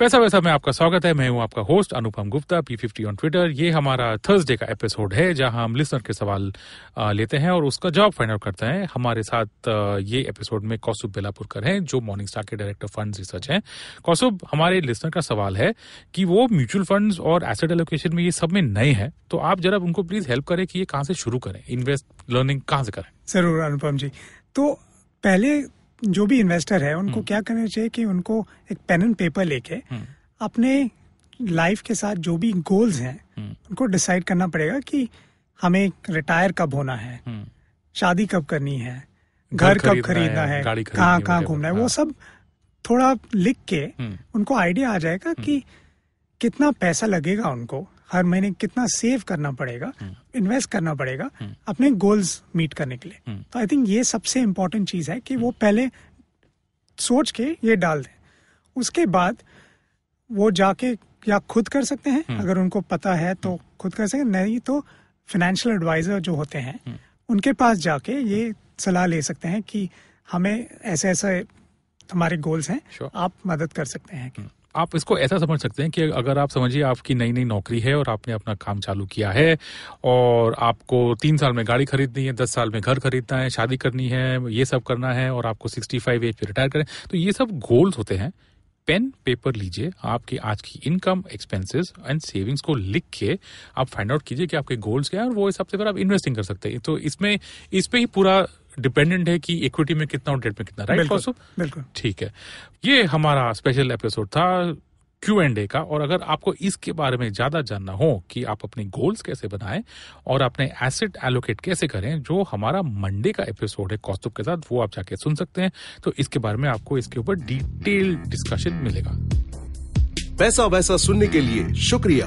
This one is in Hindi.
पैसा वैसा में आपका स्वागत है। मैं हूँ आपका host Anupam Gupta P fifty on Twitter ये हमारा थर्सडे का एपिसोड है, जहाँ हम लिसनर के सवाल लेते हैं और उसका जवाब फाइंड आउट करते हैं। हमारे साथ ये एपिसोड में कौसुब बेलापुरकर हैं, जो मॉर्निंग स्टार के डायरेक्टर फंड रिसर्च हैं। कौसुब, हमारे लिसनर का सवाल है कि वो म्यूचुअल फंड्स और एसेट एलोकेशन में ये सब में नए हैं तो आप जरा उनको प्लीज़ हेल्प करें कि ये कहाँ से शुरू करें। इन्वेस्ट लर्निंग कहाँ से करें? ज़रूर, अनुपम जी। तो पहले जो भी इन्वेस्टर है उनको क्या करना चाहिए कि उनको एक पेन एंड पेपर लेके अपने लाइफ के साथ जो भी गोल्स हैं उनको डिसाइड करना पड़ेगा कि हमें रिटायर कब होना है शादी कब करनी है घर कब खरीदना है, है कहाँ कहाँ घूमना है हाँ। वो सब थोड़ा लिख के हम्म। उनको आइडिया आ जाएगा कि कितना पैसा लगेगा उनको हर महीने कितना सेव करना पड़ेगा हम्म। इन्वेस्ट करना पड़ेगा अपने गोल्स मीट करने के लिए हम्म। तो आई थिंक ये सबसे इम्पोर्टेंट चीज़ है कि वो पहले सोच के ये डाल दें उसके बाद वो जाके या खुद कर सकते हैं हम्म। अगर उनको पता है तो खुद कर सकते नहीं तो फाइनेंशियल एडवाइजर जो होते हैं हम्म। उनके पास जाके ये सलाह ले सकते हैं कि हमें ऐसे ऐसे हमारे गोल्स हैं Sure. आप मदद कर सकते हैं आप इसको ऐसा समझ सकते हैं कि अगर आप समझिए आपकी नई नई नौकरी है और आपने अपना काम चालू किया है और आपको तीन साल में गाड़ी खरीदनी है, दस साल में घर खरीदना है, शादी करनी है, ये सब करना है और आपको सिक्सटी फाइव एज पे रिटायर करें तो ये सब गोल्स होते हैं। पेन, पेपर लीजिए आपकी आज की इनकम, एक्सपेंसेस एंड सेविंग्स को लिख के आप फाइंड आउट कीजिए कि आपके गोल्स क्या है और वो हिसाब से फिर आप इन्वेस्टिंग कर सकते हैं। तो इसमें, इस पे ही पूरा डिपेंडेंट है कि इक्विटी में कितना और डेट में कितना राइट बिल्कुल बिल्कुल। ठीक है। ये हमारा स्पेशल एपिसोड था क्यू एंड ए का और अगर आपको इसके बारे में ज़्यादा जानना हो कि आप अपने गोल्स कैसे बनाएँ और अपने एसेट एलोकेट कैसे करें जो हमारा मंडे का एपिसोड है कौस्तुभ के साथ वो आप जाके सुन सकते हैं। तो इसके बारे में आपको इसके ऊपर डिटेल डिस्कशन मिलेगा। पैसा वैसा सुनने के लिए शुक्रिया।